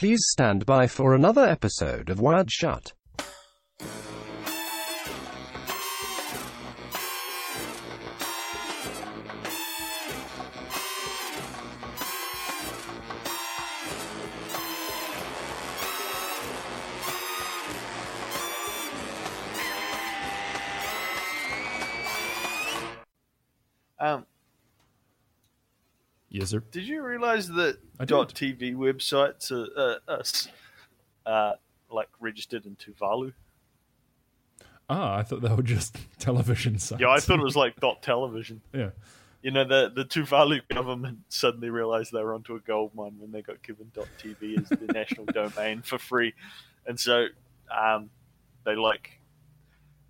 Please stand by for another episode of Wired Shut. Yes, sir. did you realize that I dot did. .tv websites are, uh, uh, like registered in Tuvalu? Ah, I thought they were just television sites. Yeah, I thought it was like dot .television. yeah. You know, the the Tuvalu government suddenly realized they were onto a gold mine when they got given .tv as the national domain for free, and so um, they like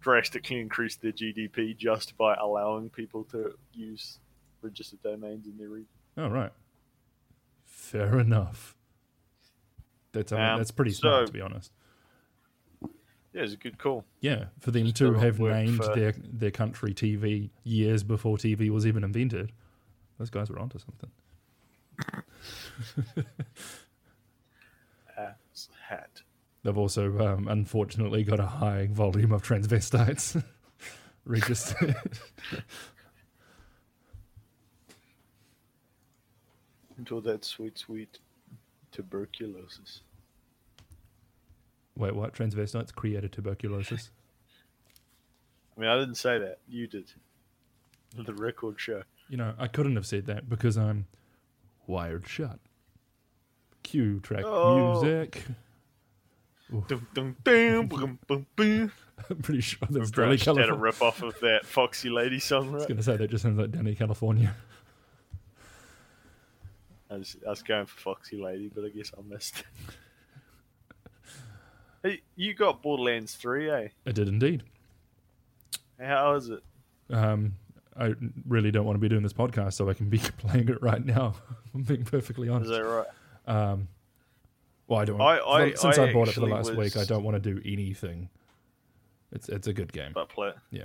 drastically increased their GDP just by allowing people to use registered domains in their region. Oh, right. Fair enough. That's Um, that's pretty so- smart, to be honest. Yeah, it's a good call. Yeah, for them to have named for- their their country TV years before TV was even invented, those guys were onto something. Hat. They've also, um, unfortunately, got a high volume of transvestites registered. Into that sweet, sweet tuberculosis. Wait, what? Transvestites created tuberculosis? I mean, I didn't say that. You did. The record show. You know, I couldn't have said that because I'm wired shut. Cue track Oh. music. Dum, dum, dum. I'm pretty sure that's Danny just had a California. rip off of that Foxy Lady song, I was going to say that just sounds like Dani California. I was, I was going for Foxy Lady, but I guess I missed. hey, you got Borderlands 3, eh? I did indeed. How is it? Um, I really don't want to be doing this podcast, so I can be playing it right now. I'm being perfectly honest. Is that right? Um, well, I don't. I- I- since I I, bought it for the last week, I don't want to do anything. It's it's a good game. But play it. Yeah.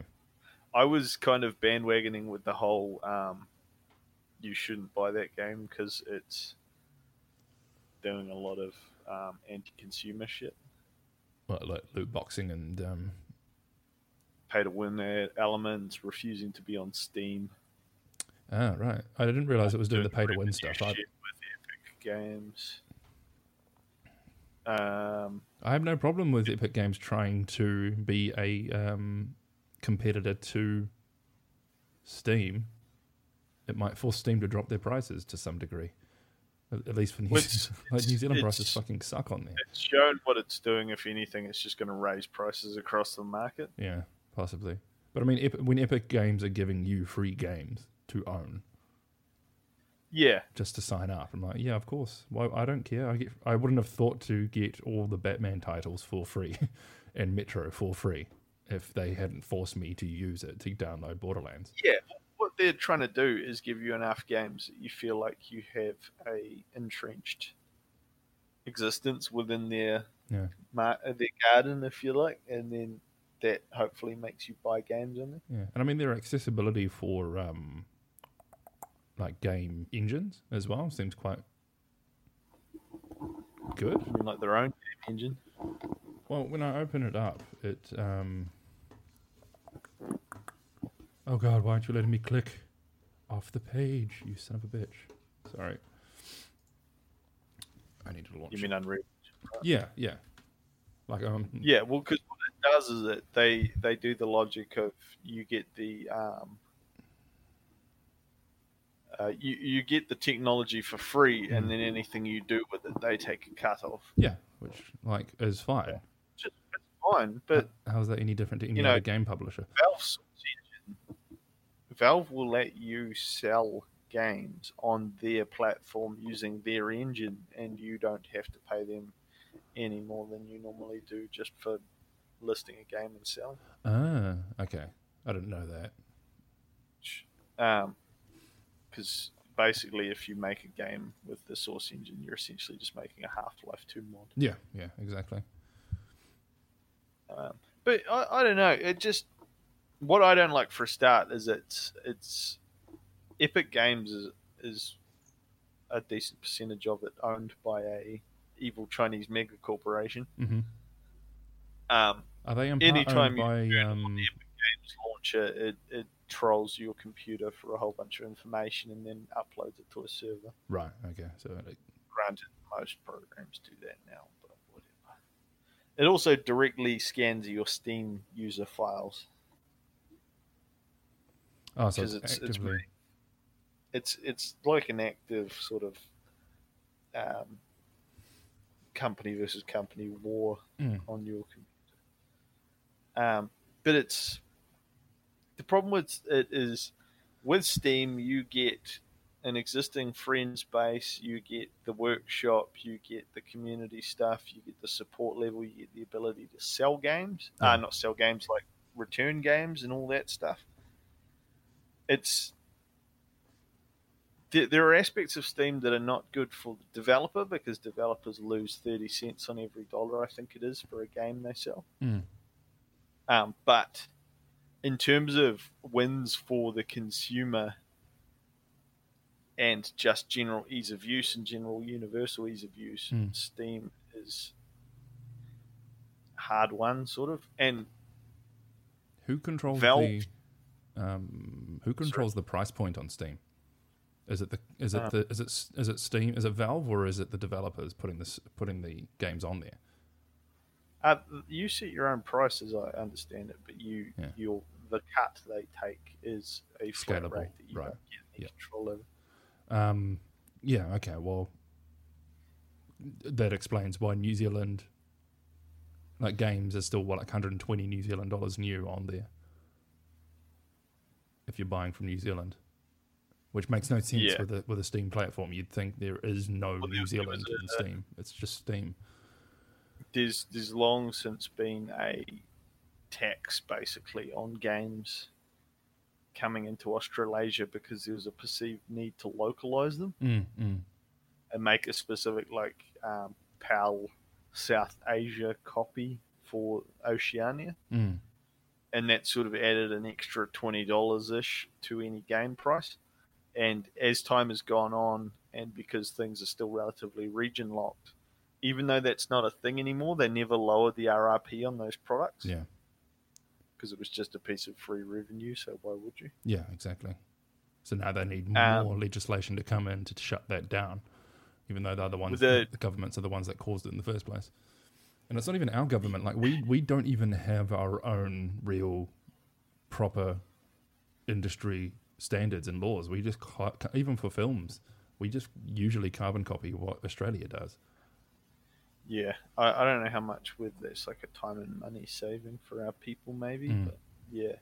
I was kind of bandwagoning with the whole um, you shouldn't buy that game because it's doing a lot of um, anti-consumer shit. Like, like loot boxing and um, Pay to win elements, refusing to be on Steam. ah right. I didn't realize it was doing the pay to win stuff. I, with Epic Games. Um, I have no problem with Epic Games trying to be a um, competitor to Steam. It might force Steam to drop their prices to some degree. At, least for New Zealand. Like New Zealand prices fucking suck on there. it's shown what it's doing. If anything, it's just going to raise prices across the market. Yeah, possibly. But I mean, Epic, when Epic Games are giving you free games to own Yeah, just to sign up, I'm like, yeah, of course. Well, I don't care. I get. I wouldn't have thought to get all the Batman titles for free and Metro for free if they hadn't forced me to use it to download Borderlands. yeah. They're trying to do is give you enough games that you feel like you have a entrenched existence within their Yeah. mar- their garden, if you like, and then that hopefully makes you buy games on there. Yeah, and I mean their accessibility for um, like game engines as well seems quite good. I mean, like their own game engine. Well, when I open it up, it. Um... Oh God, why aren't you letting me click off the page? You son of a bitch. Sorry. I need to launch. You mean Unreal? Yeah, yeah. Like um. Yeah, well, because what it does is that they they do the logic of you get the um, uh, you you get the technology for free, and then anything you do with it, they take a cut off. Yeah, which like is fine. Which is it's fine, but How is that any different to any You know- other game publisher? Valve's Valve will let you sell games on their platform using their engine, and you don't have to pay them any more than you normally do just for listing a game and selling. Ah, okay. I didn't know that. because Um, basically, if you make a game with the Source engine, you're essentially just making a Half Life Two mod. Yeah, yeah, exactly. Um, but I, I don't know. It just what I don't like for a start is it's it's Epic Games is is a decent percentage of it owned by a evil Chinese mega corporation. hmm Um, Are they in Anytime owned you by? Um, Epic Games launcher, it, it trolls your computer for a whole bunch of information and then uploads it to a server. right. Okay. So like, Granted, most programs do that now, but whatever. It also directly scans your Steam user files. Oh, so it's, it's- it's. It's it's like an active sort of um, company versus company war Mm. on your computer. Um, but it's the problem with it is with Steam, you get an existing friends base, you get the workshop, you get the community stuff, you get the support level, you get the ability to sell games. Yeah. Uh, not sell games, like return games and all that stuff. It's there, there are aspects of Steam that are not good for the developer because developers lose 30 cents on every dollar, I think it is, for a game they sell. Mm. Um, but in terms of wins for the consumer and just general ease of use and general universal ease of use, Mm. Steam is hard won, sort of. And Who controls Valve- the? Um, who controls the price point on Steam? Is it the is it Uh, the is it is it Steam is it Valve or is it the developers putting this putting the games on there? uh, you set your own prices, I understand it, but you Yeah. your the cut they take is a flat Scalable, rate that you right. don't get any Yeah. control over. Um, yeah, okay. Well, that explains why New Zealand, like games, are still what like 120 New Zealand dollars new on there. If you're buying from New Zealand, which makes no sense Yeah. with a with a Steam platform, you'd think there is no Well, New Zealand in Steam. It's just Steam. there's there's long since been a tax basically on games coming into Australasia because there was a perceived need to localize them Mm, mm. and make a specific like um, PAL South Asia copy for Oceania, Mm. And that sort of added an extra twenty dollars ish to any game price. And as time has gone on, and because things are still relatively region locked, even though that's not a thing anymore, they never lowered the RRP on those products Yeah, because it was just a piece of free revenue. So why would you? yeah, exactly. So now they need Um, more legislation to come in to shut that down, even though they're the ones, the- the governments are the ones that caused it in the first place. And it's not even our government. Like we, we don't even have our own real, proper industry standards and laws. We just even for films, we just usually carbon copy what Australia does. Yeah, I, I don't know how much with this like a time and money saving for our people, maybe, Mm. but yeah,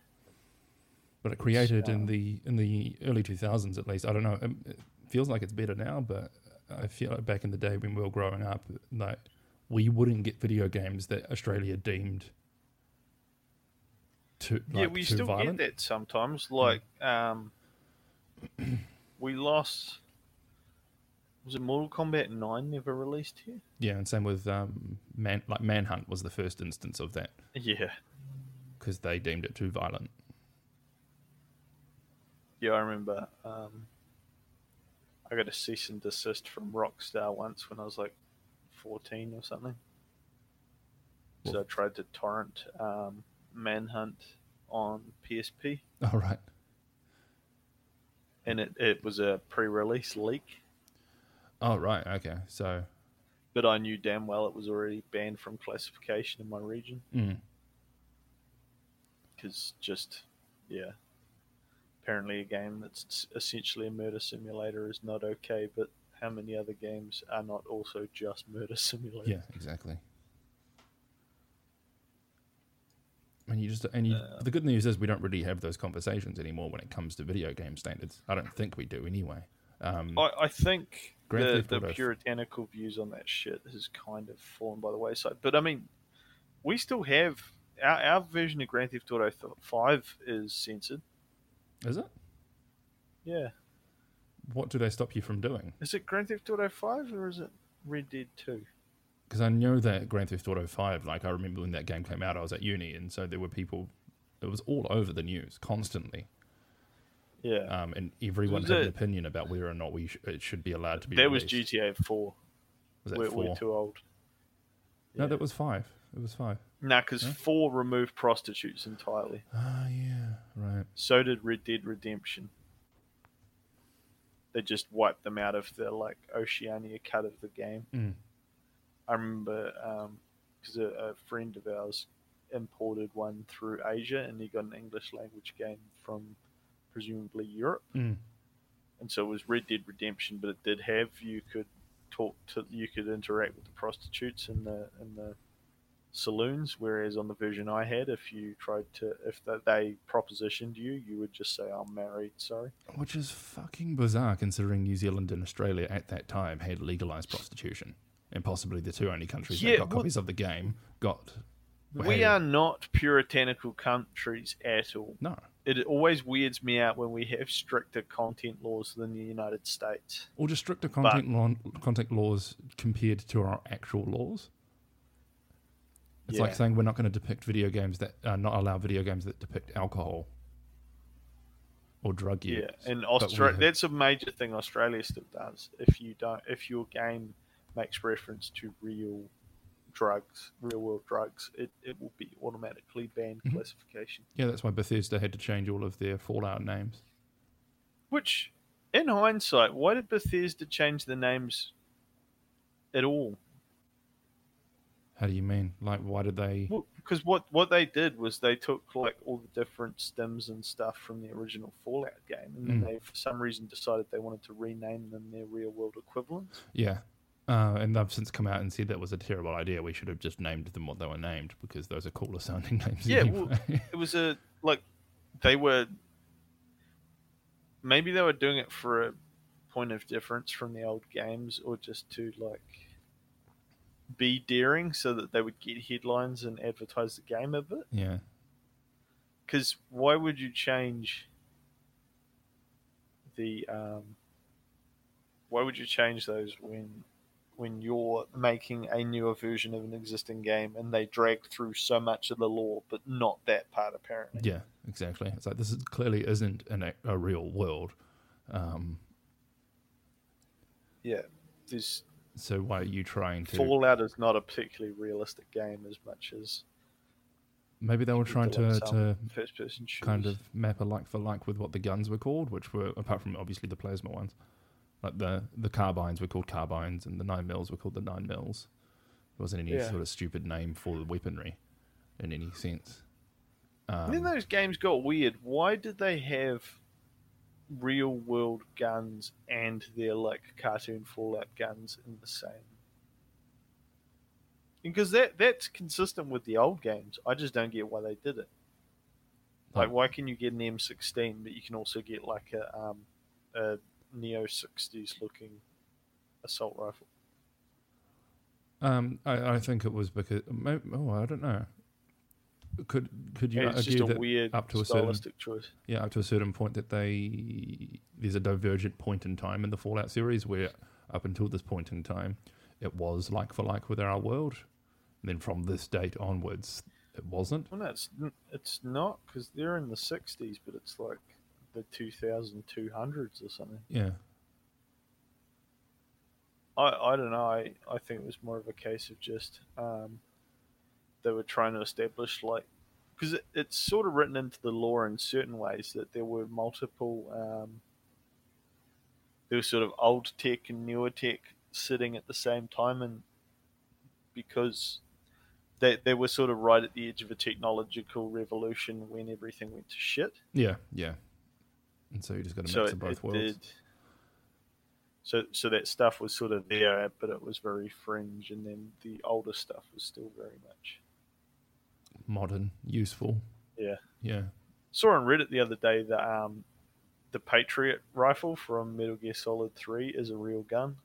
But it created in um, the in the early two thousands, at least. I don't know. um, It feels like it's better now, but I feel like back in the day when we were growing up, like we wouldn't get video games that Australia deemed too like, yeah, we still violent. get that sometimes. Like, um, we lost. Was it Mortal Kombat Nine never released here? Yeah, and same with um, man like Manhunt was the first instance of that Yeah, because they deemed it too violent. yeah, I remember. Um, I got a cease and desist from Rockstar once when I was like fourteen or something. So I tried to torrent um, Manhunt on PSP, All right. and it, it was a pre-release leak. Oh right. Okay. So But I knew damn well it was already banned from classification in my region mm, because just yeah. Apparently, a game that's essentially a murder simulator is not okay, but how many other games are not also just murder simulators? yeah, exactly. And you just and you, Uh, the good news is we don't really have those conversations anymore when it comes to video game standards. I don't think we do anyway. Um, I, I think Grand the, the puritanical views on that shit has kind of fallen by the wayside. But I mean, we still have our, our version of Grand Theft Auto Five is censored. is it? Yeah, What do they stop you from doing? is it Grand Theft Auto Five or is it Red Dead Two? Because I know that Grand Theft Auto Five, like I remember when that game came out, I was at uni, and so there were people. It was all over the news constantly, Yeah, um, and everyone Was had an opinion about whether or not we sh- it should be allowed to be. that was. GTA Four. Was that we're, 4 we're too old. No, Yeah. that was five. It was five. Nah, because four removed prostitutes entirely. Ah, yeah, right. So did Red Dead Redemption. They just wiped them out of the like Oceania cut of the game. Mm. I remember because a, a friend of ours imported one through Asia, and he got an English language game from presumably Europe, Mm. and so it was Red Dead Redemption, but it did have you could talk to you could interact with the prostitutes in the in the saloons, whereas on the version I had, if you tried to if they propositioned you, you would just say I'm married. Sorry. Which is fucking bizarre considering New Zealand and Australia at that time had legalized prostitution. And possibly the two only countries Yeah, that got well- copies of the game got. We had- are not puritanical countries at all. No. It always weirds me out when we have stricter content laws than the United States. Or just stricter content, law, content laws compared to our actual laws. It's like saying we're not going to depict video games that uh, not allow video games that depict alcohol or drug use. Yeah, and Australia have- that's a major thing Australia still does. If you don't if your game makes reference to real drugs, real world drugs, it, it will be automatically banned Mhm. classification. yeah, that's why Bethesda had to change all of their Fallout names. Which in hindsight, why did Bethesda change the names at all? How do you mean? Like, why did they? Because what, what they did was they took like all the different stems and stuff from the original Fallout game, and then Mm. they for some reason decided they wanted to rename them their real world equivalents. Yeah. Uh, and they've since come out and said that was a terrible idea. We should have just named them what they were named because those are cooler sounding names. Yeah, well, it was a like they were maybe they were doing it for a point of difference from the old games or just to like be daring so that they would get headlines and advertise the game a bit yeah. because why would you change the um, why would you change those when when you're making a newer version of an existing game and they dragged through so much of the lore but not that part apparently Yeah, exactly. It's like this is, clearly isn't an, a, a real world. Um, yeah this so why are you trying to? fallout is not a particularly realistic game as much as Maybe they were trying to, to first person kind of map a like for like with what the guns were called, which were apart from obviously the plasma ones, like the the carbines were called carbines and the nine mils were called the nine mils. There wasn't any Yeah. sort of stupid name for the weaponry in any sense. Um, And then those games got weird. Why did they have real world guns and their like cartoon Fallout guns in the same? Because that that's consistent with the old games. I just don't get why they did it. Like, Oh. why can you get an M16, but you can also get like a um, a Neo 60s looking assault rifle? Um, I, I think it was because oh I don't know. Could could you it's argue that weird up to a certain choice. yeah up to a certain point that they there's a divergent point in time in the Fallout series where up until this point in time it was like for like with our world, and then from this date onwards it wasn't. Well, no, it's it's not because they're in the '60s, but it's like the 2200s or something. Yeah, I I don't know. I I think it was more of a case of just um, they were trying to establish like because it, it's sort of written into the law in certain ways that there were multiple um, there was sort of old tech and newer tech sitting at the same time, and because they they were sort of right at the edge of a technological revolution when everything went to shit. yeah, yeah. And so you just got to so mix it, of both it worlds. did. So so that stuff was sort of there, but it was very fringe, and then the older stuff was still very much. Modern, useful. Yeah. Yeah. Saw on Reddit the other day that um, the Patriot rifle from Metal Gear Solid Three is a real gun.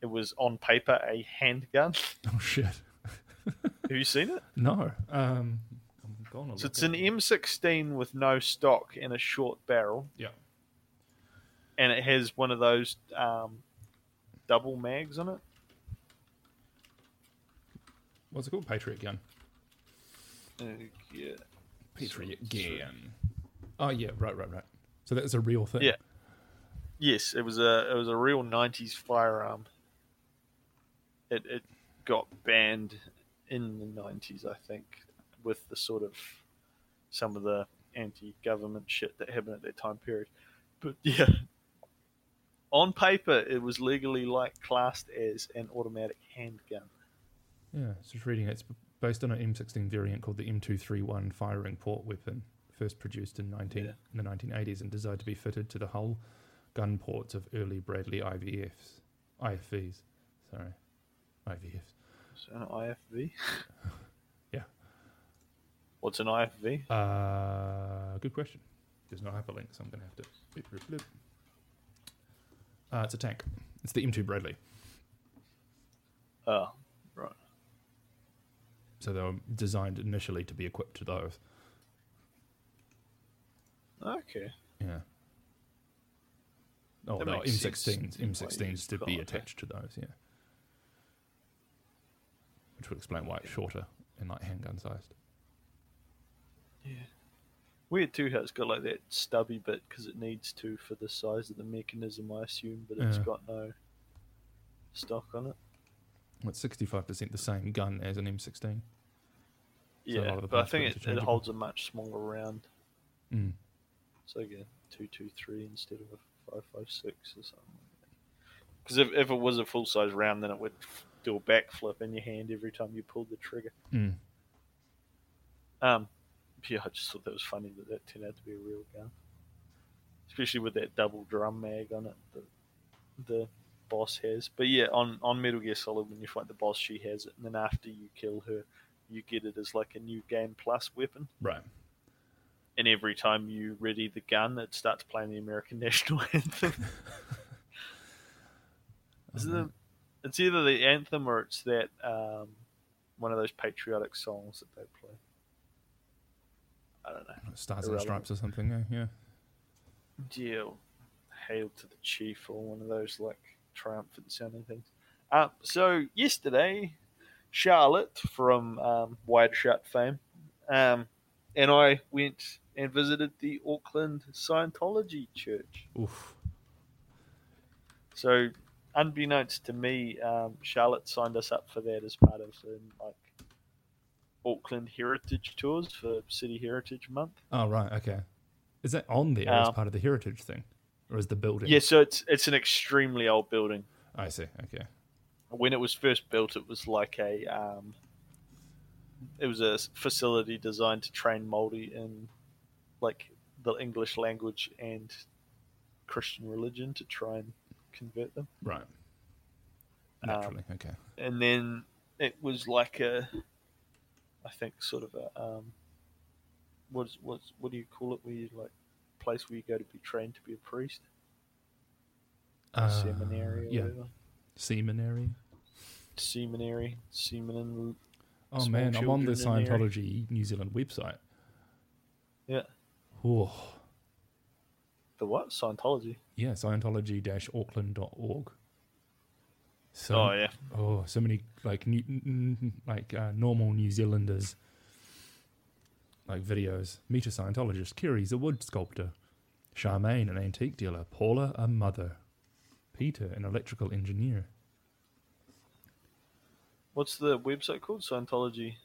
It was on paper a handgun. Oh shit. Have you seen it? No. Um. So it's an it. M16 with no stock and a short barrel, Yeah. and it has one of those um, double mags on it. What's it called? Patriot gun. Yeah. Patriot gun. Oh yeah. Right. Right. Right. So that's a real thing. Yeah. Yes, it was a it was a real '90s firearm. it, it got banned in the nineties, I think, with the sort of some of the anti-government shit that happened at that time period. But yeah, on paper, it was legally like classed as an automatic handgun. Yeah, it's just reading it. It's based on an M16 variant called the M231 firing port weapon, first produced in 19 Yeah. in the 1980s and designed to be fitted to the hull gun ports of early Bradley IVFs, IFVs. Sorry, IVFs. So an IFV. Yeah. What's an IFV? Uh, good question. There's no hyperlink, so I'm going to have to. Blip, blip, blip. Uh, it's a tank. It's the M2 Bradley. Oh. So they were designed initially to be equipped to those. Okay. Yeah. Oh, That no. M16s, M16s to be attached to those, yeah. Which would explain why it's shorter and like handgun sized. Yeah. Weird too how it's got like that stubby bit because it needs to for the size of the mechanism, I assume, but it's Yeah. got no stock on it. It's 65% the same gun as an M16. So Yeah, but I think it, it holds a much smaller round. Mm. So again, two two three instead of a five five six or something. Because if, if it was a full size round, then it would do a backflip in your hand every time you pulled the trigger. Mm. Um, yeah, I just thought that was funny that that turned out to be a real gun, especially with that double drum mag on it that the boss has. But yeah, on on Metal Gear Solid, when you fight the boss, she has it, and then after you kill her, you get it as like a new game plus weapon. Right. And every time you ready the gun, it starts playing the American national anthem. Is Oh, it, it's either the anthem or it's that um, one of those patriotic songs that they play. I don't know. Stars and. Stripes or something, yeah. Yeah, hail to the chief or one of those like triumphant sounding things. Uh, so yesterday, Charlotte from um, Wired Shut fame, um, and I went and visited the Auckland Scientology Church. Oof. So, unbeknownst to me, um, Charlotte signed us up for that as part of um, like Auckland Heritage Tours for City Heritage Month. Oh, right, okay. Is that on there as Um, part of the heritage thing? Or is the building? Yeah, so it's it's an extremely old building. I see, okay. when it was first built, it was like a um, it was a facility designed to train Māori in like the English language and Christian religion to try and convert them. Right. Um, Naturally, okay. And then it was like a, I think, sort of a um, what's what's what do you call it? Where you like place where you go to be trained to be a priest, Uh, seminary or yeah. whatever. Seminary. Seminary, seminary. Oh man, I'm on the. Scientology New Zealand website. Yeah, Oh, the what? Scientology. yeah, Scientology-Auckland.org. So, oh yeah. oh, so many like new, like uh, normal New Zealanders, like videos. Meet a Scientologist. Kiri's a wood sculptor. Charmaine, an antique dealer. Paula, a mother. Peter, an electrical engineer. What's the website called? Scientology.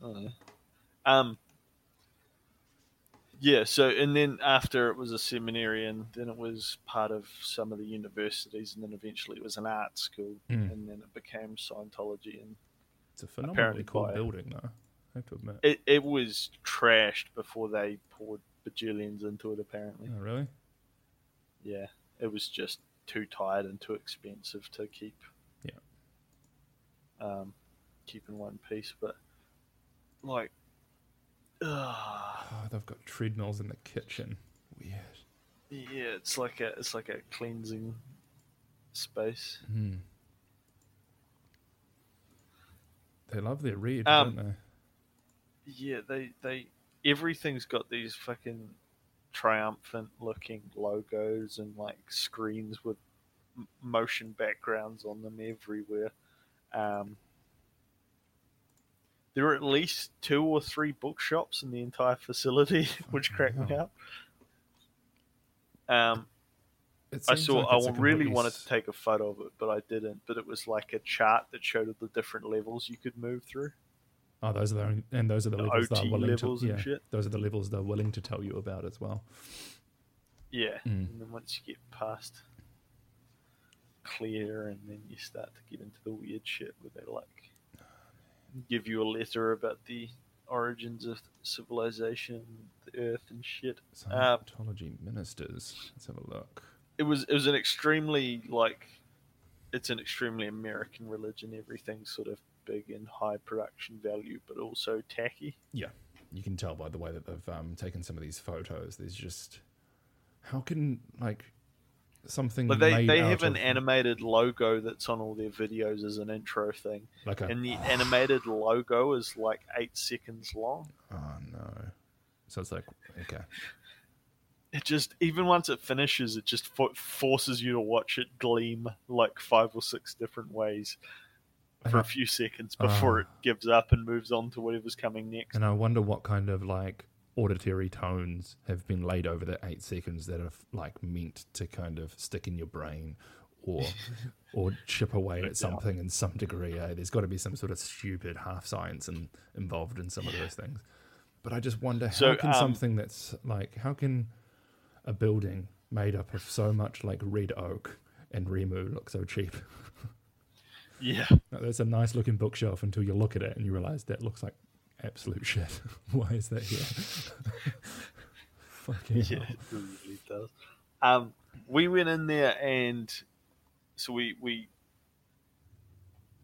Don't know. Um. Yeah. So, and then after it was a seminary, and then it was part of some of the universities, and then eventually it was an art school, Mm. and then it became Scientology, and It's a phenomenally cool by- building, though. I have to admit. it it was trashed before they poured bajillions into it. Apparently, oh, really? yeah, it was just too tired and too expensive to keep. Yeah. Um, keep in one piece, but like, Oh, they've got treadmills in the kitchen. Weird. yeah, it's like a it's like a cleansing space. Hmm. They love their red, Um, don't they? Yeah, they they everything's got these fucking triumphant looking logos and like screens with motion backgrounds on them everywhere. Um, there are at least two or three bookshops in the entire facility, which cracked me up. Um, I saw. like I really completely wanted to take a photo of it, but I didn't. But it was like a chart that showed the different levels you could move through. Oh, those are the only, and those are the, The levels OT they're willing levels to. and shit. those are the levels they're willing to tell you about as well. Yeah, Mm. and then once you get past clear, and then you start to get into the weird shit where they're like give you a letter about the origins of civilization, the Earth, and shit. Uh, Scientology ministers. Let's have a look. It was it was an extremely like it's an extremely American religion. Everything's sort of big and high production value, but also tacky. Yeah, you can tell by the way that they've um, taken some of these photos. There's just how can like something But they made they have an of- animated logo that's on all their videos as an intro thing. like a and the animated logo is like eight seconds long. oh no. So it's like okay. It just even once it finishes, it just fo- forces you to watch it gleam like five or six different ways for a few seconds before uh. it gives up and moves on to whatever's coming next. And I wonder what kind of like auditory tones have been laid over the eight seconds that are like meant to kind of stick in your brain or or chip away at something in some degree. Eh? There's got to be some sort of stupid half science and involved in some of those things. But I just wonder how So, can um, something that's like how can a building made up of so much like red oak and Rimu look so cheap? Yeah, that's a nice looking bookshelf until you look at it and you realize that looks like absolute shit. Why is that here? Fucking yeah, hell. it really does. Um, we went in there and so we we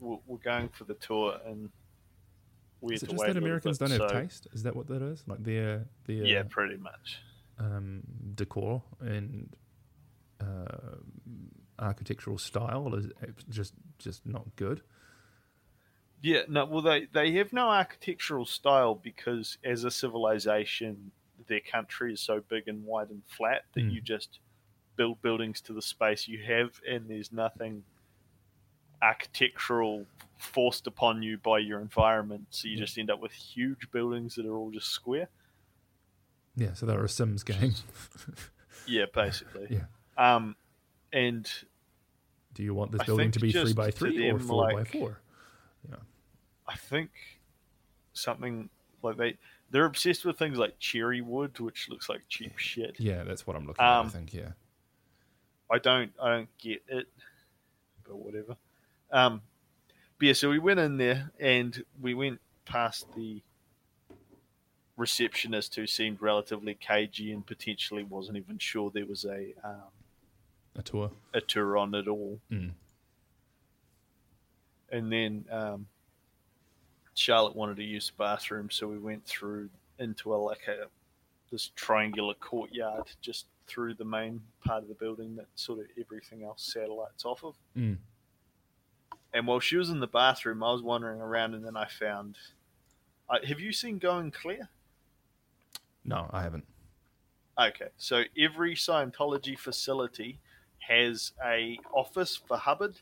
we're we're going for the tour and we Is had it just that Americans bit, don't have so- taste? Is that what that is? Like their their Yeah, pretty much. um, decor and uh, architectural style is just just not good. Yeah, no, well, they, they have no architectural style because as a civilization, their country is so big and wide and flat that Mm. you just build buildings to the space you have, and there's nothing architectural forced upon you by your environment. So you Yeah. just end up with huge buildings that are all just square. Yeah, so they're a Sims game. Yeah, basically. Yeah. Um, and Do you want this I building to be three by three or four by I think something like they they're obsessed with things like cherry wood, which looks like cheap shit. Yeah, that's what I'm looking at. I Um, think. Yeah. I don't I don't get it, but whatever. Um, but yeah, so we went in there and we went past the receptionist who seemed relatively cagey and potentially wasn't even sure there was a um, A tour. a tour on at all. Mm. And then um, Charlotte wanted to use the bathroom, so we went through into a like a this triangular courtyard just through the main part of the building that sort of everything else satellites off of. Mm. And while she was in the bathroom, I was wandering around, and then I found. Have you seen Going Clear? No, I haven't. Okay, so every Scientology facility has a office for Hubbard.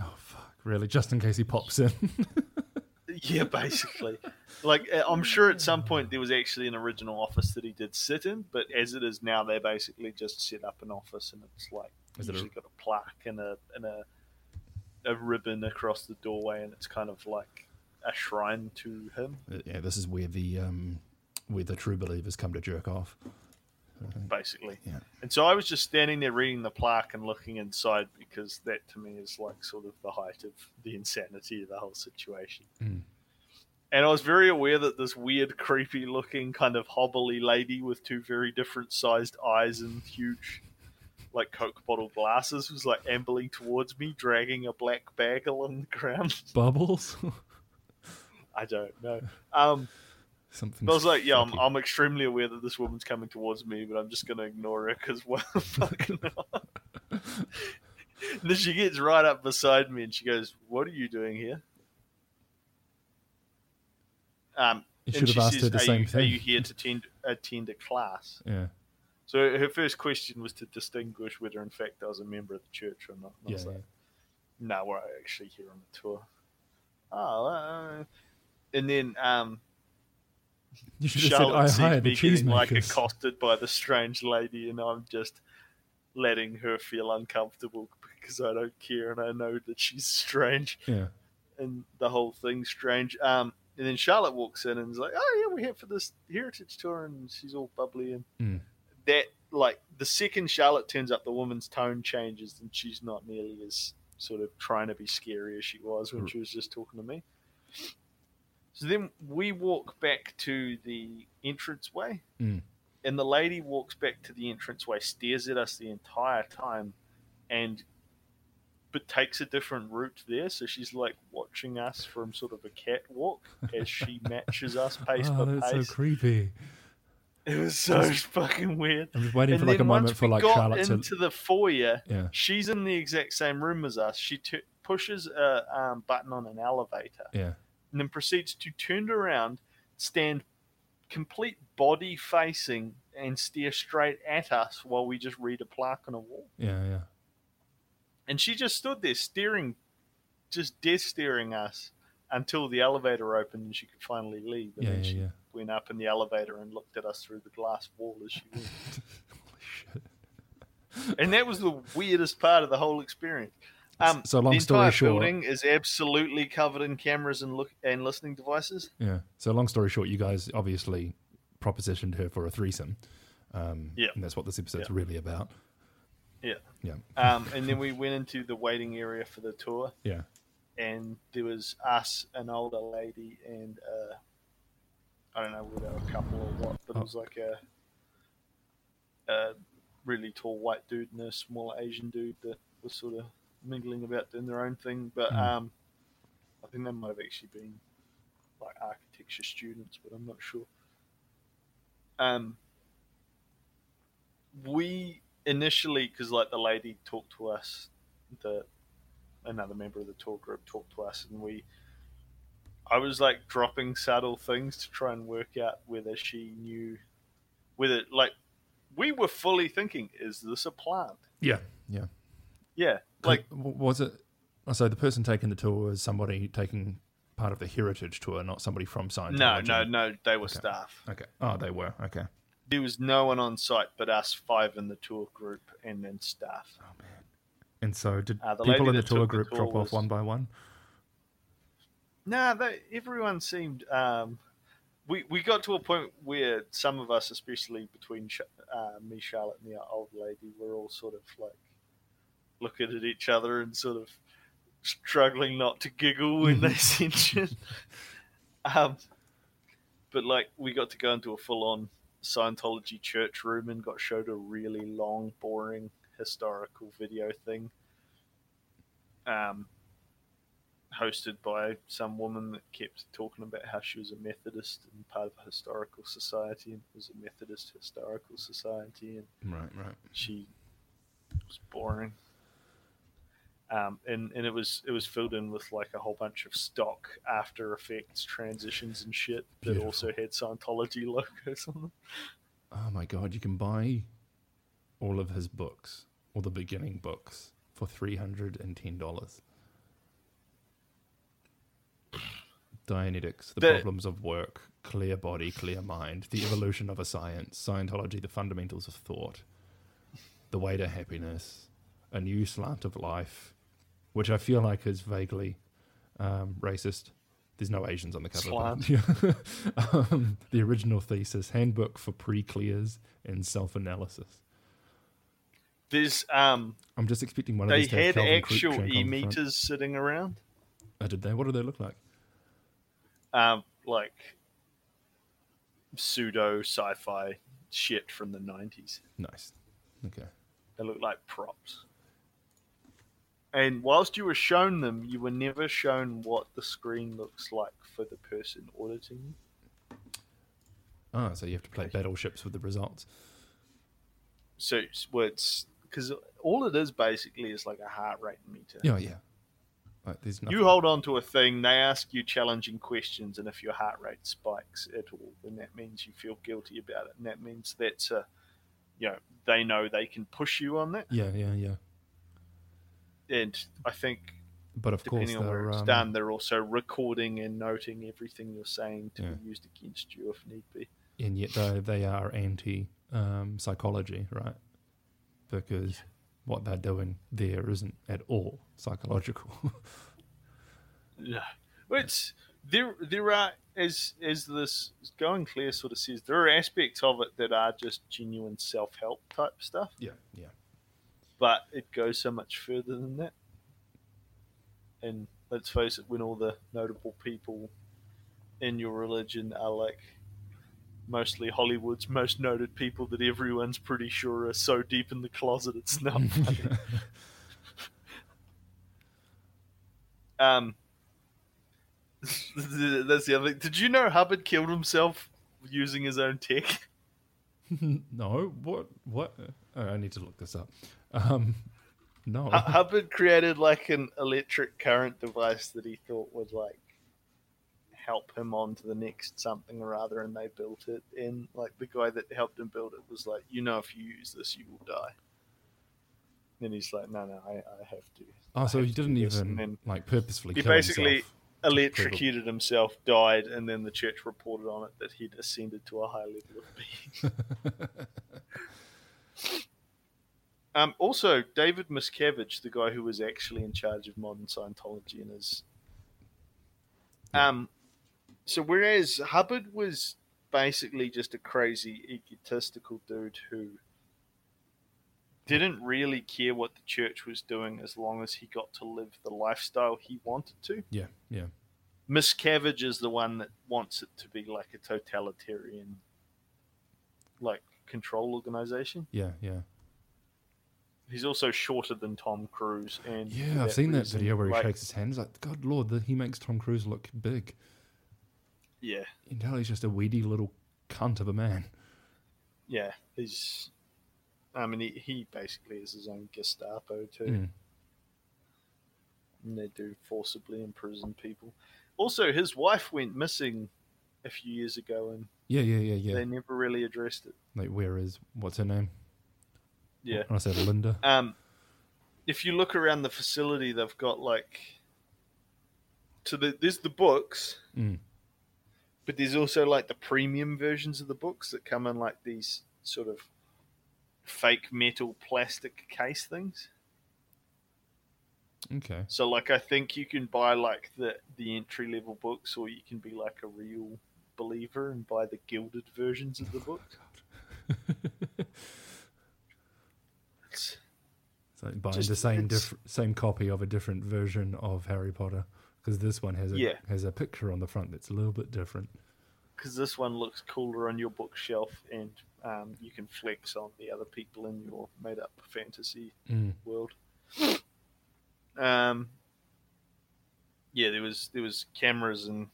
Oh fuck! Really? Just in case he pops in. Yeah, basically. like, uh, I'm sure at some point there was actually an original office that he did sit in, but as it is now, they basically just set up an office, and it's like Is it a- got a plaque and a and a a ribbon across the doorway, and it's kind of like a shrine to him, Uh, yeah, this is where the um, where the true believers come to jerk off. Basically. Yeah. And so I was just standing there reading the plaque and looking inside because that to me is like sort of the height of the insanity of the whole situation. Mm. And I was very aware that this weird, creepy looking, kind of hobbly lady with two very different sized eyes and huge, like Coke bottle glasses was like ambling towards me, dragging a black bag along the ground. Bubbles. I don't know. Um, Something. I was like, yeah, I'm, I'm extremely aware that this woman's coming towards me, but I'm just going to ignore her because, well, fucking hell. And then she gets right up beside me and she goes, What are you doing here? Um, You should have asked her the "Are same you, thing. Are you here to attend, attend a class? Yeah. So her first question was to distinguish whether, in fact, I was a member of the church or not. And I Yeah. like, No, we're actually here on the tour. Oh, uh, and then um, You should have said, I hired the me getting like accosted by the strange lady, and I'm just letting her feel uncomfortable because I don't care and I know that she's strange yeah. and the whole thing's strange. Um, and then Charlotte walks in and is like, "Oh yeah, we're here for this heritage tour," and she's all bubbly and Mm. that like the second Charlotte turns up, the woman's tone changes and she's not nearly as sort of trying to be scary as she was when she was just talking to me. So then we walk back to the entranceway, Mm. and the lady walks back to the entranceway, stares at us the entire time, and but takes a different route there. So she's like watching us from sort of a catwalk as she matches us pace oh, by that's pace. so creepy. it was so fucking weird. I'm just waiting And for like a moment for like Charlotte to. into the foyer, Yeah. she's in the exact same room as us. She t- pushes a um, button on an elevator Yeah. And then proceeds to turn around, stand complete body facing, and stare straight at us while we just read a plaque on a wall. Yeah. Yeah. And she just stood there staring, just dead staring us until the elevator opened and she could finally leave. And Yeah. then Yeah. she Yeah. went up in the elevator and looked at us through the glass wall as she went. Holy shit. and that was the weirdest part of the whole experience. Um, So long the story short- building is absolutely covered in cameras and look and listening devices. Yeah. So long story short, you guys obviously propositioned her for a threesome. Um, Yeah. And that's what this episode's Yeah. really about. Yeah. Yeah. Um, and then we went into the waiting area for the tour, Yeah. and there was us, an older lady, and uh, I don't know whether a couple or what, but Oh. it was like a, a really tall white dude and a smaller Asian dude that was sort of mingling about doing their own thing. But Mm. um, I think they might have actually been like architecture students, but I'm not sure. Um, we initially, because like the lady talked to us, the another member of the tour group talked to us, and we, I was like dropping subtle things to try and work out whether she knew, whether like we were fully thinking, is this a plant? Yeah. Yeah. Yeah, like was it? oh, So the person taking the tour was somebody taking part of the heritage tour, not somebody from Scientology. no, no, no, they were Okay. staff. Okay. Oh, they were. Okay. There was no one on site but us five in the tour group and then staff. Oh man. And so did Uh, people in the tour took the group tour drop was- off one by one? Nah, they, everyone seemed. Um, we we got to a point where some of us, especially between uh, me, Charlotte, and the old lady, were all sort of like looking at each other and sort of struggling not to giggle when they mentioned. um, but like we got to go into a full-on Scientology church room and got showed a really long, boring historical video thing. Um, hosted by some woman that kept talking about how she was a Methodist and part of a historical society and was a Methodist historical society and Right. Right. she was boring. Um, and, and it was it was filled in with like a whole bunch of stock After Effects transitions and shit that Beautiful. also had Scientology logos on them. Oh my god! You can buy all of his books, or the beginning books, for three hundred and ten dollars. Dianetics, the, The- problems of work, clear body, clear mind, the evolution of a science, Scientology, the fundamentals of thought, the way to happiness, a new slant of life, which I feel like is vaguely um, racist. There's no Asians on the cover. but- um, the original thesis, handbook for pre-clears and self-analysis. There's um I'm just expecting one of they these have had actual Cruikshank on the e meters sitting around. Oh, did they? What do they look like? um, like pseudo sci-fi shit from the 90s. Nice. Okay. They look like props. And whilst you were shown them, you were never shown what the screen looks like for the person auditing you. Oh, so you have to play battleships with the results. So it's- because all it is basically is like a heart rate meter. Yeah, yeah. Like, there's. You hold on to a thing, they ask you challenging questions, and if your heart rate spikes at all, then that means you feel guilty about it, and that means that's a, you know, they know they can push you on that. Yeah, yeah, yeah. And I think but of course, depending on where they're, it's um, done, they're also recording and noting everything you're saying to Yeah. be used against you if need be. and yet they they are anti um, psychology, right? Because what they're doing there isn't at all psychological. Yeah, Well, it's there. There are as as this going clear sort of says there are aspects of it that are just genuine self help type stuff, yeah, yeah. But it goes so much further than that. And let's face it, when all the notable people in your religion are like mostly Hollywood's most noted people that everyone's pretty sure are so deep in the closet it's not funny. Um, that's the other thing. Did you know Hubbard killed himself using his own tech? no, what what? Oh, I need to look this up. Um, no, Hu- Hubbard created like an electric current device that he thought would like help him on to the next something or other, and they built it. And like the guy that helped him build it was like, you know, if you use this, you will die. And he's like, no, no, I, I have to. oh, so he didn't even like purposefully. he basically electrocuted himself, died, and then the church reported on it that he'd ascended to a high level of being. Um, also, David Miscavige, the guy who was actually in charge of modern Scientology, and is. Um, so whereas Hubbard was basically just a crazy, egotistical dude who didn't really care what the church was doing as long as he got to live the lifestyle he wanted to. Yeah, yeah, Miscavige is the one that wants it to be like a totalitarian, like control organization. yeah, yeah. He's also shorter than Tom Cruise, and Yeah, I've seen that video where he like- shakes his hands like, God Lord, that he makes Tom Cruise look big. Yeah, You can tell he's just a weedy little cunt of a man. yeah, he's. I mean, he, he basically is his own Gestapo too, Mm. and they do forcibly imprison people. Also, his wife went missing a few years ago, and Yeah, yeah, yeah, yeah. they never really addressed it. Like, where is what's her name? Yeah. I said Linda. Um, if you look around the facility, they've got like. So the, there's the books, Mm. but there's also like the premium versions of the books that come in like these sort of fake metal plastic case things. Okay. So like I think you can buy like the the entry level books, or you can be like a real believer and buy the gilded versions of the book. It's, Like buying Just- the same diff- same copy of a different version of Harry Potter because this one has a Yeah. has a picture on the front that's a little bit different. because this one looks cooler on your bookshelf, and um, you can flex on the other people in your made-up fantasy Mm. world. Um, yeah, there was there was cameras and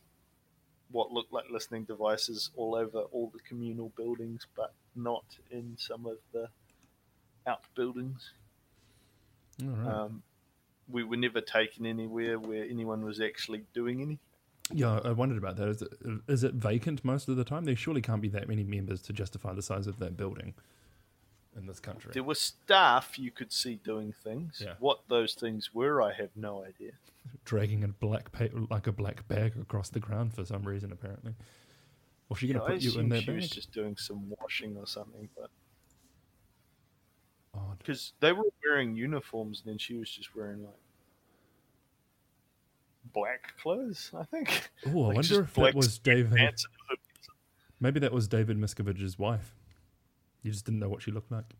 what looked like listening devices all over all the communal buildings, but not in some of the outbuildings. Right. Um, we were never taken anywhere where anyone was actually doing anything. yeah, I wondered about that. Is it, is it vacant most of the time? There surely can't be that many members to justify the size of that building in this country. There were staff you could see doing things. Yeah. What those things were, I have no idea. Dragging a black pa- like a black bag across the ground for some reason, apparently. Was she going to put you in that she bag? was just doing some washing or something, but Odd. because they were wearing uniforms, and then she was just wearing like black clothes. I think. Oh, I wonder if that was David. pants and a hood. Maybe that was David Miscavige's wife. You just didn't know what she looked like.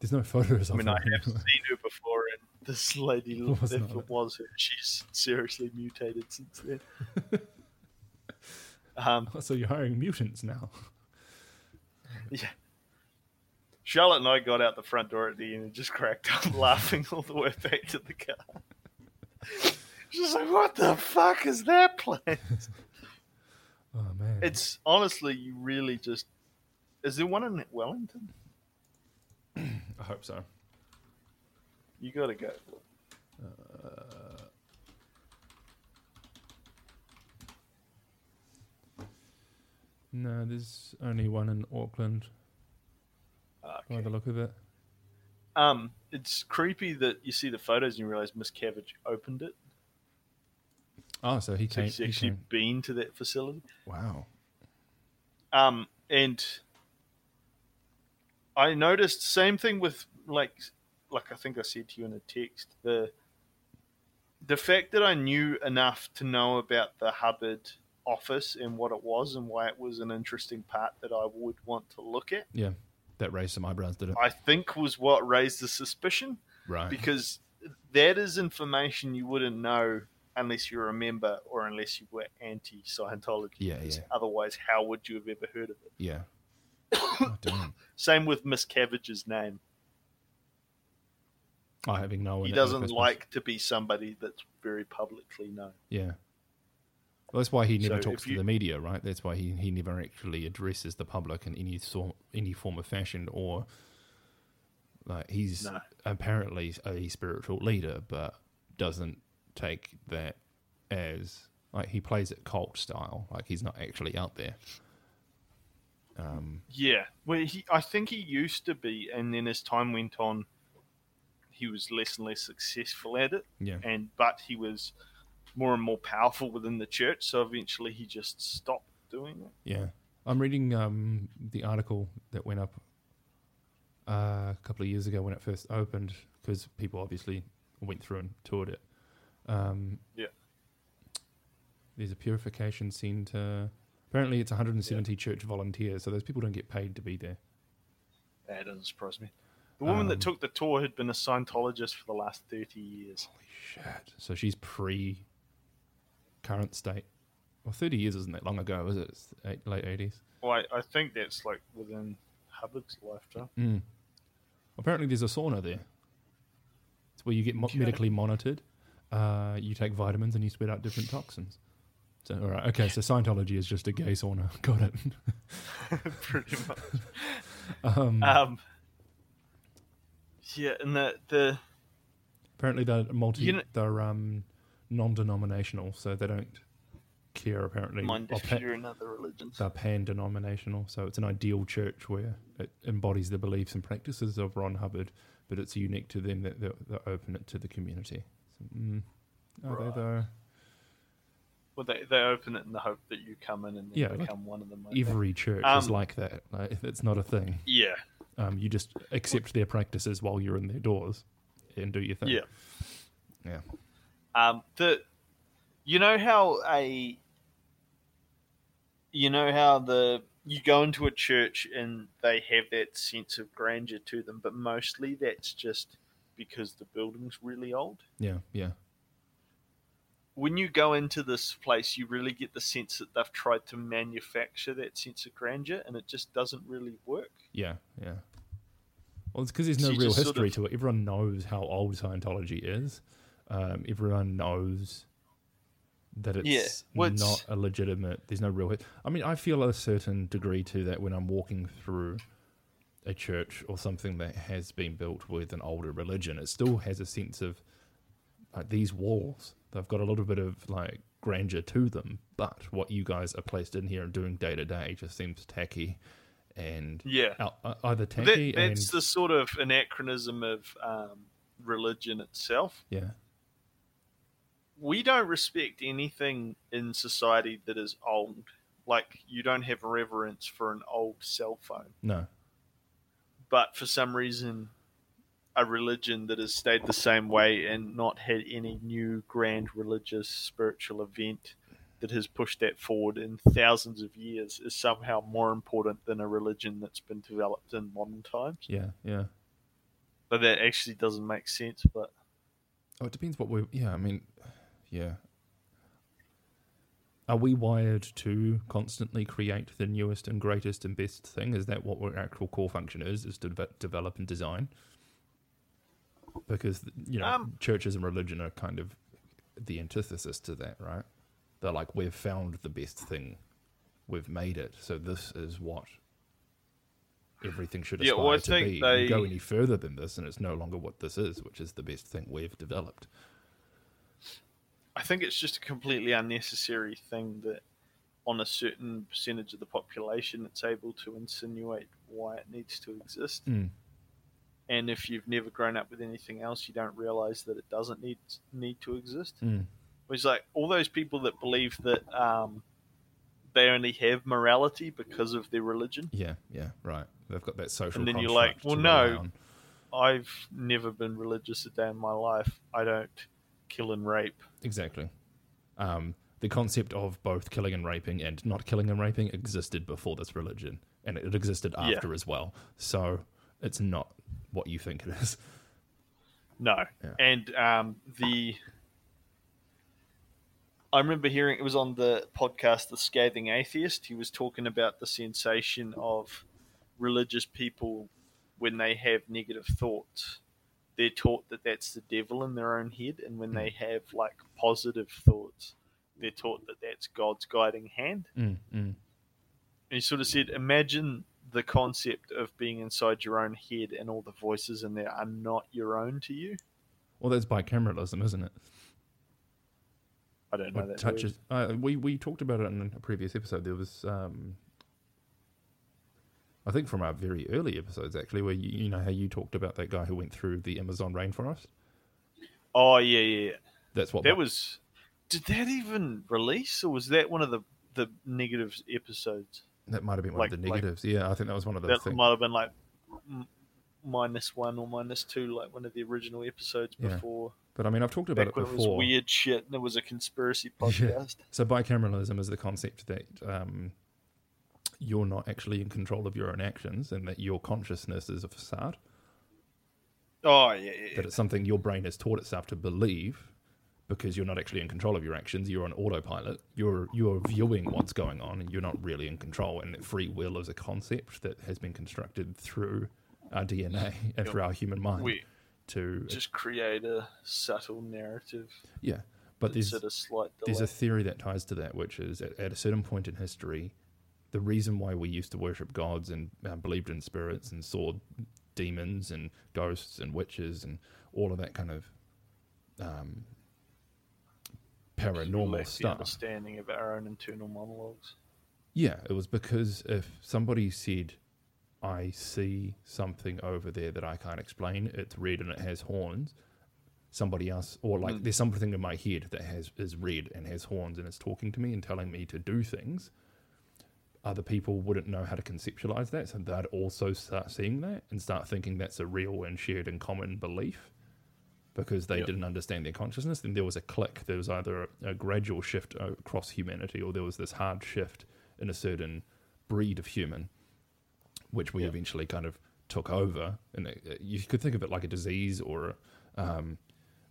There's no photos I of mean, her. I have seen her before, and this lady, It was if it was her, she's seriously mutated since then. um, so you're hiring mutants now. Yeah. Charlotte and I got out the front door at the end and just cracked up laughing all the way back to the car. She's like, what the fuck is that place? Oh man. It's honestly, you really just. Is there one in Wellington? I hope so. You gotta go. Uh, no, there's only one in Auckland Ah, by Okay. the look of it. Um, it's creepy that you see the photos and you realize Miscavige opened it. Oh, so he So came. he's he actually came- been to that facility. wow. Um, and I noticed same thing with like, like I think I said to you in a text the the fact that I knew enough to know about the Hubbard office and what it was and why it was an interesting part that I would want to look at. Yeah, that raised some eyebrows, did it? I think was what raised the suspicion right. because that is information you wouldn't know unless you're a member or unless you were anti Scientology. Yeah, yeah. Otherwise, how would you have ever heard of it? Yeah. oh. Same with Miscavige's name. Oh, having no one. He doesn't like to be somebody that's very publicly known. Yeah. Well, that's why he never So talks if to the media, right? That's why he, he never actually addresses the public in any sort, any form of fashion, or like he's No. apparently a spiritual leader, but doesn't take that as like he plays it cult style, like he's not actually out there. Um, Yeah, well, he, I think he used to be, and then as time went on, he was less and less successful at it. yeah, And but he was more and more powerful within the church, so eventually he just stopped doing it. yeah. I'm reading um, the article that went up uh, a couple of years ago when it first opened, because people obviously went through and toured it. Um, Yeah. There's a purification centre. Apparently, it's 170 church volunteers, so those people don't get paid to be there. That doesn't surprise me. The woman that Um, took the tour had been a Scientologist for the last thirty years. Holy shit! So she's pre current state. Well, 30 years isn't that long ago, is it? It's eight, late 80s. Well, I, I think that's like within Hubbard's lifetime. Mm. Apparently, there's a sauna there. It's where you get mo- Okay. medically monitored. Uh, you take vitamins and you sweat out different toxins. So, all right, okay. So Scientology is just a gay sauna. Got it. Pretty much. um, Um, yeah, and the the apparently, they're multi. you know- they're um, non-denominational, so they don't care. Apparently, mind if pa- you're in other religions. they're pan-denominational. So it's an ideal church where it embodies the beliefs and practices of Ron Hubbard, but it's unique to them that they're, they're open it to the community. So, mm, are Right. they though? Well, they they open it in the hope that you come in and then Yeah, like become one of them. Think. Every church is Um, like that. Like, it's not a thing. yeah, Um, you just accept their practices while you're in their doors and do your thing. yeah. Yeah. Um, the you know how a you know how the you go into a church and they have that sense of grandeur to them, but mostly that's just because the building's really old. Yeah. Yeah. When you go into this place, you really get the sense that they've tried to manufacture that sense of grandeur, and it just doesn't really work. Yeah. Yeah. Well, it's because there's no So real just sort history of- to it. Everyone knows how old Scientology is. Um, everyone knows that it's Yeah, well, it's- not a legitimate. There's no real. I mean, I feel a certain degree to that when I'm walking through a church or something that has been built with an older religion. It still has a sense of like these walls. They've got a little bit of like grandeur to them, but what you guys are placed in here and doing day to day just seems tacky and Yeah, out- either that, tacky that's and the sort of anachronism of um, religion itself. yeah, we don't respect anything in society that is old. Like you don't have reverence for an old cell phone, no, but for some reason, a religion that has stayed the same way and not had any new grand religious spiritual event that has pushed that forward in thousands of years is somehow more important than a religion that's been developed in modern times. yeah, yeah. But that actually doesn't make sense. But Oh, it depends what we. Yeah, I mean, yeah. Are we wired to constantly create the newest and greatest and best thing? Is that what our actual core function is? Is to deve- develop and design? Because you know, Um, churches and religion are kind of the antithesis to that, right? They're like, we've found the best thing, we've made it, so this is what everything should Yeah, aspire well, to be. they- go any further than this, and it's no longer what this is, which is the best thing we've developed. I think it's just a completely unnecessary thing that on a certain percentage of the population it's able to insinuate why it needs to exist. Mm. and if you've never grown up with anything else, you don't realize that it doesn't need need to exist. Mm. It's like all those people that believe that um, they only have morality because of their religion. Yeah, yeah, right. They've got that social. And then you're like, well, no. I've never been religious a day in my life. I don't kill and rape. Exactly. Um, the concept of both killing and raping and not killing and raping existed before this religion, and it existed Yeah. after as well. So it's not what you think it is. No. Yeah. And um, the. I remember hearing it was on the podcast The Scathing Atheist. He was talking about the sensation of religious people when they have negative thoughts. They're taught that that's the devil in their own head, and when they have like positive thoughts, they're taught that that's God's guiding hand. Mm, mm. And he sort of said, imagine the concept of being inside your own head and all the voices in there are not your own to you. Well, that's bicameralism, isn't it? I don't know that. touches. Uh, we we talked about it in a previous episode. There was, um, I think, from our very early episodes actually, where you, you know how you talked about that guy who went through the Amazon rainforest. Oh yeah, yeah. yeah. That's what That bi- was. Did that even release, or was that one of the the negative episodes? that might have been one like- of the like- negatives. yeah, I think that was one of the That things. might have been like m- minus one or minus two, like one of the original episodes Yeah. before. But I mean, I've talked about Back it when it was before. weird shit and it was a conspiracy Yeah. podcast. So bicameralism is the concept that um, you're not actually in control of your own actions, and that your consciousness is a facade. Oh yeah, yeah. That it's something your brain has taught itself to believe, because you're not actually in control of your actions. You're on autopilot. You're you're viewing what's going on, and you're not really in control. And that free will is a concept that has been constructed through our DNA and through our human mind We to just create a subtle narrative. yeah. But there's a slight There's a theory that ties to that, which is at, at a certain point in history, the reason why we used to worship gods and uh, believed in spirits and saw demons and ghosts and witches and all of that kind of um, paranormal stuff. understanding of our own internal monologues. Yeah, it was because if somebody said, I see something over there that I can't explain, it's red and it has horns, somebody else, or like Mm. there's something in my head that has is red and has horns and it's talking to me and telling me to do things, other people wouldn't know how to conceptualize that. So they'd also start seeing that and start thinking that's a real and shared and common belief because they Yep. didn't understand their consciousness. Then there was a click. There was either a, a gradual shift across humanity or there was this hard shift in a certain breed of human, which we Yeah. eventually kind of took over. And it, you could think of it like a disease or a, um,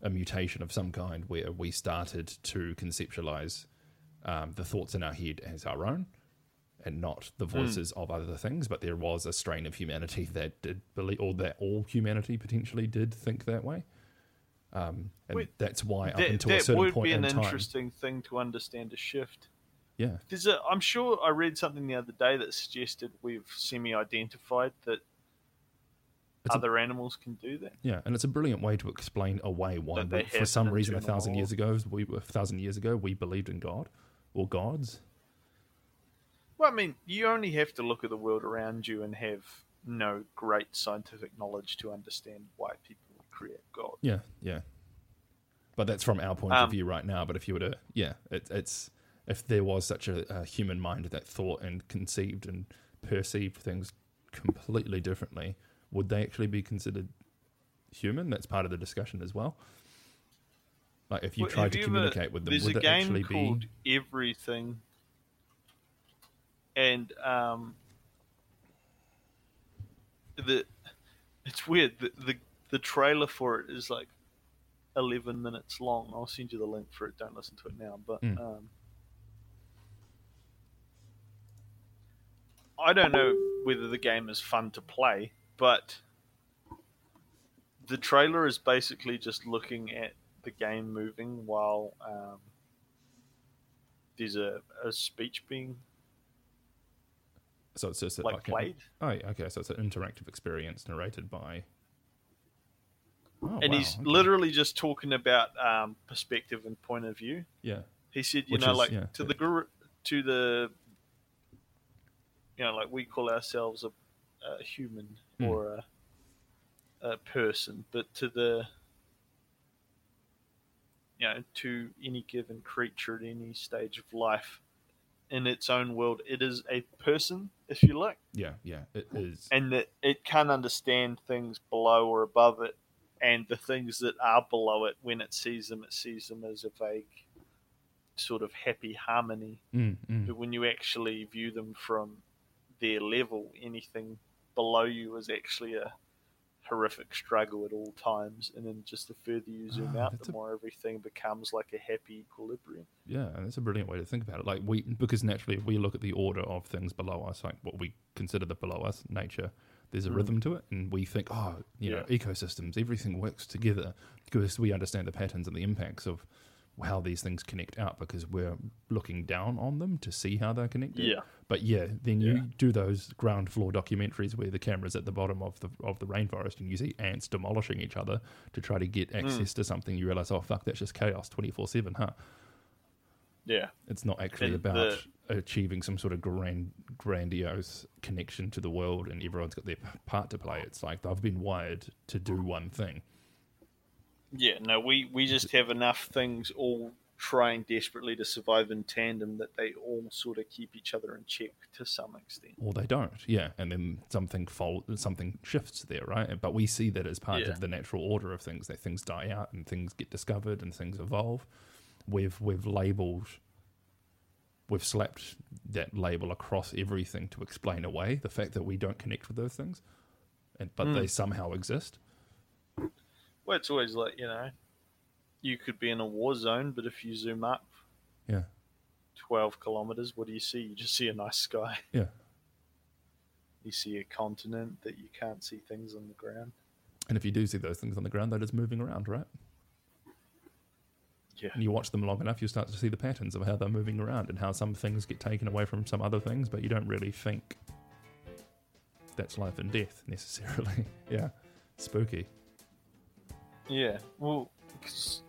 a mutation of some kind where we started to conceptualize um, the thoughts in our head as our own and not the voices of other things. But there was a strain of humanity that did believe, or that all humanity potentially did think that way. Um, and Wait, that's why up that until a certain point in time. that would be an interesting thing to understand a shift. yeah, There's a, I'm sure I read something the other day that suggested we've semi-identified that It's a- other animals can do that. Yeah, and it's a brilliant way to explain away why, That for some reason, a thousand years ago, we a thousand years ago, we believed in God or gods. Well, I mean, you only have to look at the world around you and have no great scientific knowledge to understand why people create God. Yeah, yeah. But that's from our point Um, of view right now. But if you were to, yeah, it, it's if there was such a, a human mind that thought and conceived and perceived things completely differently, would they actually be considered human? That's part of the discussion as well. Like if you Well, tried have to ever- communicate with them, would it actually called be? Everything, and um, the it's weird. The, the the trailer for it is like eleven minutes long. I'll send you the link for it. Don't listen to it now, but Mm. um, I don't know whether the game is fun to play, but the trailer is basically just looking at the game moving while um, there's a, a speech being So it's just a- like okay. played, Oh, yeah, okay. So it's an interactive experience narrated by. Oh, and wow, he's okay. literally just talking about um, perspective and point of view. yeah. He said, you Which know, is- like yeah, to yeah. the guru, to the, you know, like we call ourselves a, a human Mm. or a, a person, but to the you know to any given creature at any stage of life in its own world, it is a person, if you like, Yeah, yeah, it is. and that it can understand things below or above it, and the things that are below it when it sees them, it sees them as a vague sort of happy harmony. Mm, mm. But when you actually view them from their level, anything below you is actually a horrific struggle at all times. And then just the further you zoom Ah, out, the a- more everything becomes like a happy equilibrium. Yeah, and that's a brilliant way to think about it. Like we, because naturally, if we look at the order of things below us, like what we consider the below us, nature, there's a Mm. rhythm to it, and we think, oh, you know, ecosystems, everything works together because we understand the patterns and the impacts of how these things connect out because we're looking down on them to see how they're connected. Yeah. But yeah, then you Yeah. do those ground floor documentaries where the camera's at the bottom of the of the rainforest and you see ants demolishing each other to try to get Mm. access to something. You realize, oh fuck, that's just chaos twenty four seven, huh? Yeah. It's not actually And about achieving some sort of grand, grandiose connection to the world, and everyone's got their part to play. It's like they've been wired to do one thing. Yeah, no, we, we just have enough things all trying desperately to survive in tandem that they all sort of keep each other in check to some extent. or they don't. Yeah, and then something fold, something shifts there, right? But we see that as part Yeah. of the natural order of things. That things die out and things get discovered and things evolve. We've we've labelled, we've slapped that label across everything to explain away the fact that we don't connect with those things, and but Mm. they somehow exist. Well, it's always like, you know, you could be in a war zone, but if you zoom up Yeah, 12 kilometers, what do you see? You just see a nice sky. yeah. You see a continent that you can't see things on the ground. And if you do see those things on the ground, they're just moving around, right? Yeah. And you watch them long enough, you start to see the patterns of how they're moving around and how some things get taken away from some other things, but you don't really think that's life and death necessarily. yeah. Spooky. Yeah. Well, 'cause,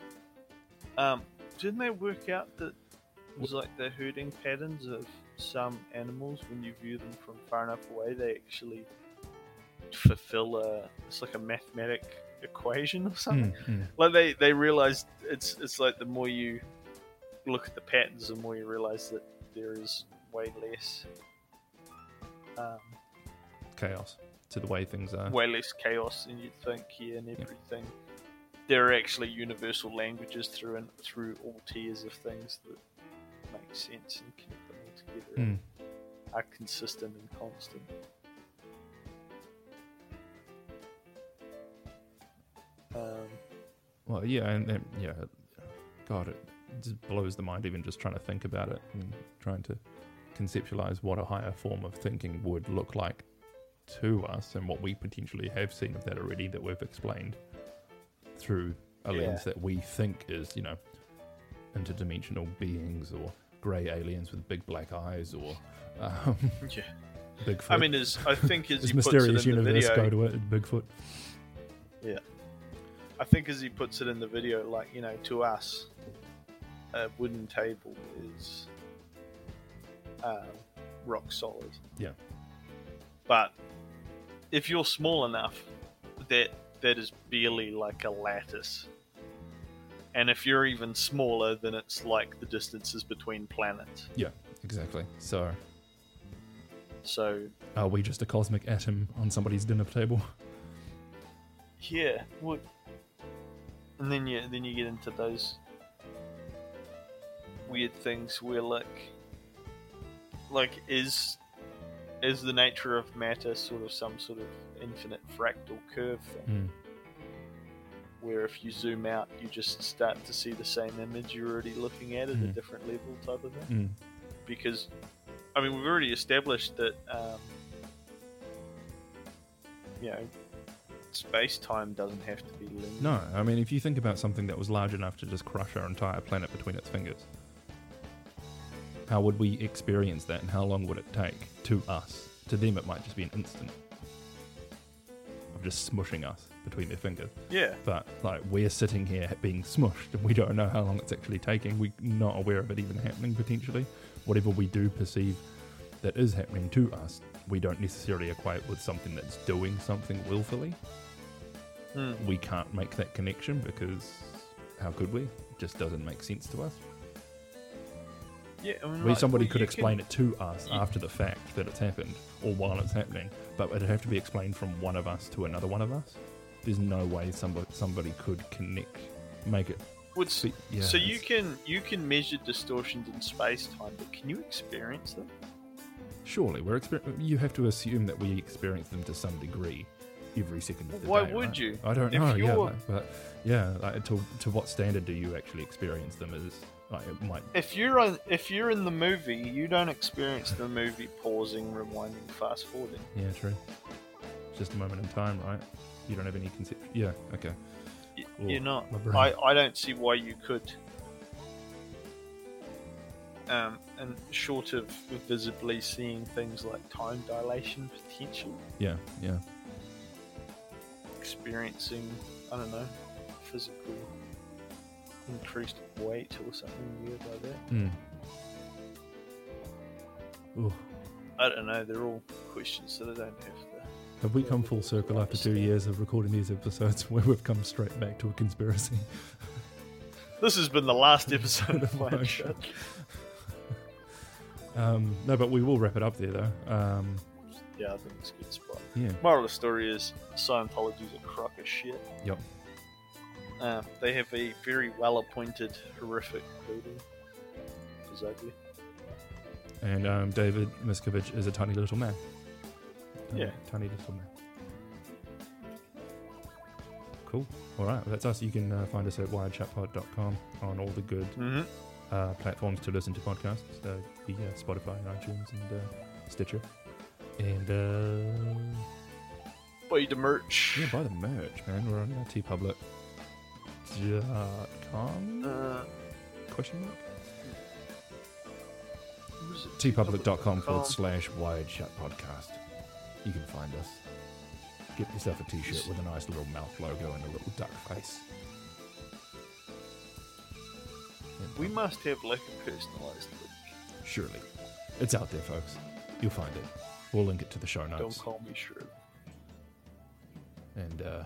um, didn't they work out that it was like the herding patterns of some animals when you view them from far enough away, they actually fulfill a it's like a mathematic equation or something. Mm, mm. Like they they realized it's it's like the more you look at the patterns, the more you realize that there is way less. Um, Chaos to the way things are. way less chaos than you'd think here and everything. There are actually universal languages through and through all tiers of things that make sense and connect them all together Mm. and are consistent and constant. Um, Well, yeah, and, and yeah, God, it just blows the mind even just trying to think about it and trying to conceptualize what a higher form of thinking would look like to us and what we potentially have seen of that already that we've explained through a Yeah. lens that we think is, you know, interdimensional beings or grey aliens with big black eyes or um, yeah. Bigfoot. I mean, as I think as he puts mysterious it in the universe video, go to it, Bigfoot. Yeah, I think as he puts it in the video, like you know, to us, a wooden table is um, rock solid. Yeah. But if you're small enough, that that is barely like a lattice. And if you're even smaller, then it's like the distances between planets. Yeah, exactly. So, So are we just a cosmic atom on somebody's dinner table? Yeah, what and then you then you get into those weird things where like, like is is the nature of matter sort of some sort of infinite fractal curve thing, Mm. where if you zoom out, you just start to see the same image you're already looking at at a Mhm. different level, type of thing. Mm. Because, I mean, we've already established that, um, you know, space time doesn't have to be linear. No, I mean, if you think about something that was large enough to just crush our entire planet between its fingers, how would we experience that and how long would it take to us? To them, it might just be an instant just smushing us between their fingers. Yeah, But, like, we're sitting here being smushed and we don't know how long it's actually taking. We're not aware of it even happening potentially. Whatever we do perceive that is happening to us, we don't necessarily equate with something that's doing something willfully. Hmm. we can't make that connection because how could we? It just doesn't make sense to us. Yeah, I mean, Where like, somebody well, could explain it to us you- after the fact that it's happened or while it's happening, but it'd have to be explained from one of us to another one of us. There's no way somebody somebody could connect, make it. Would s- yeah, so you can you can measure distortions in space time, but can you experience them? surely we're exper- You have to assume that we experience them to some degree every second of the Why day. Why would right? you? I don't If know. Yeah, but yeah, like, to to what standard do you actually experience them? Is like it might. If you're on, if you're in the movie, you don't experience the movie pausing, rewinding, fast forwarding. Yeah, true. It's just a moment in time, right? You don't have any concept. Yeah. Okay. Y- Ooh, You're not. I, I don't see why you could. Um, and short of visibly seeing things like time dilation potential, Yeah. Yeah. experiencing I don't know physical increased weight or something weird like that. Mm. Ooh. I don't know. They're all questions that I don't have to. Have we come full circle after two years of recording these episodes where we've come straight back to a conspiracy? This has been the last episode of my My show. Um, no, but we will wrap it up there, though. Um, Yeah, I think it's a good spot. yeah. Moral of the story is Scientology's a crock of shit. Yep. Um, they have a very well appointed, horrific building. Ugly. And um, David Miscavige is a tiny little man. Tiny, Yeah. Tiny little man. Cool. All right. That's us. You can uh, find us at wiredshutpod.com on all the good Mm-hmm. uh, platforms to listen to podcasts. Uh, the uh, Spotify, iTunes, and uh, Stitcher. And uh, Buy the merch. yeah, buy the merch, man. We're on uh, teepublic.com? Uh, Question mark? what is it? teepublic.com forward slash wired shut podcast. You can find us. Get yourself a t shirt with a nice little mouth logo and a little duck face. We must have like a personalised link. Surely. It's out there, folks. You'll find it. We'll link it to the show notes. Don't call me sure. And uh,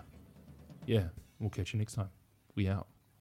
yeah, we'll catch you next time. We out.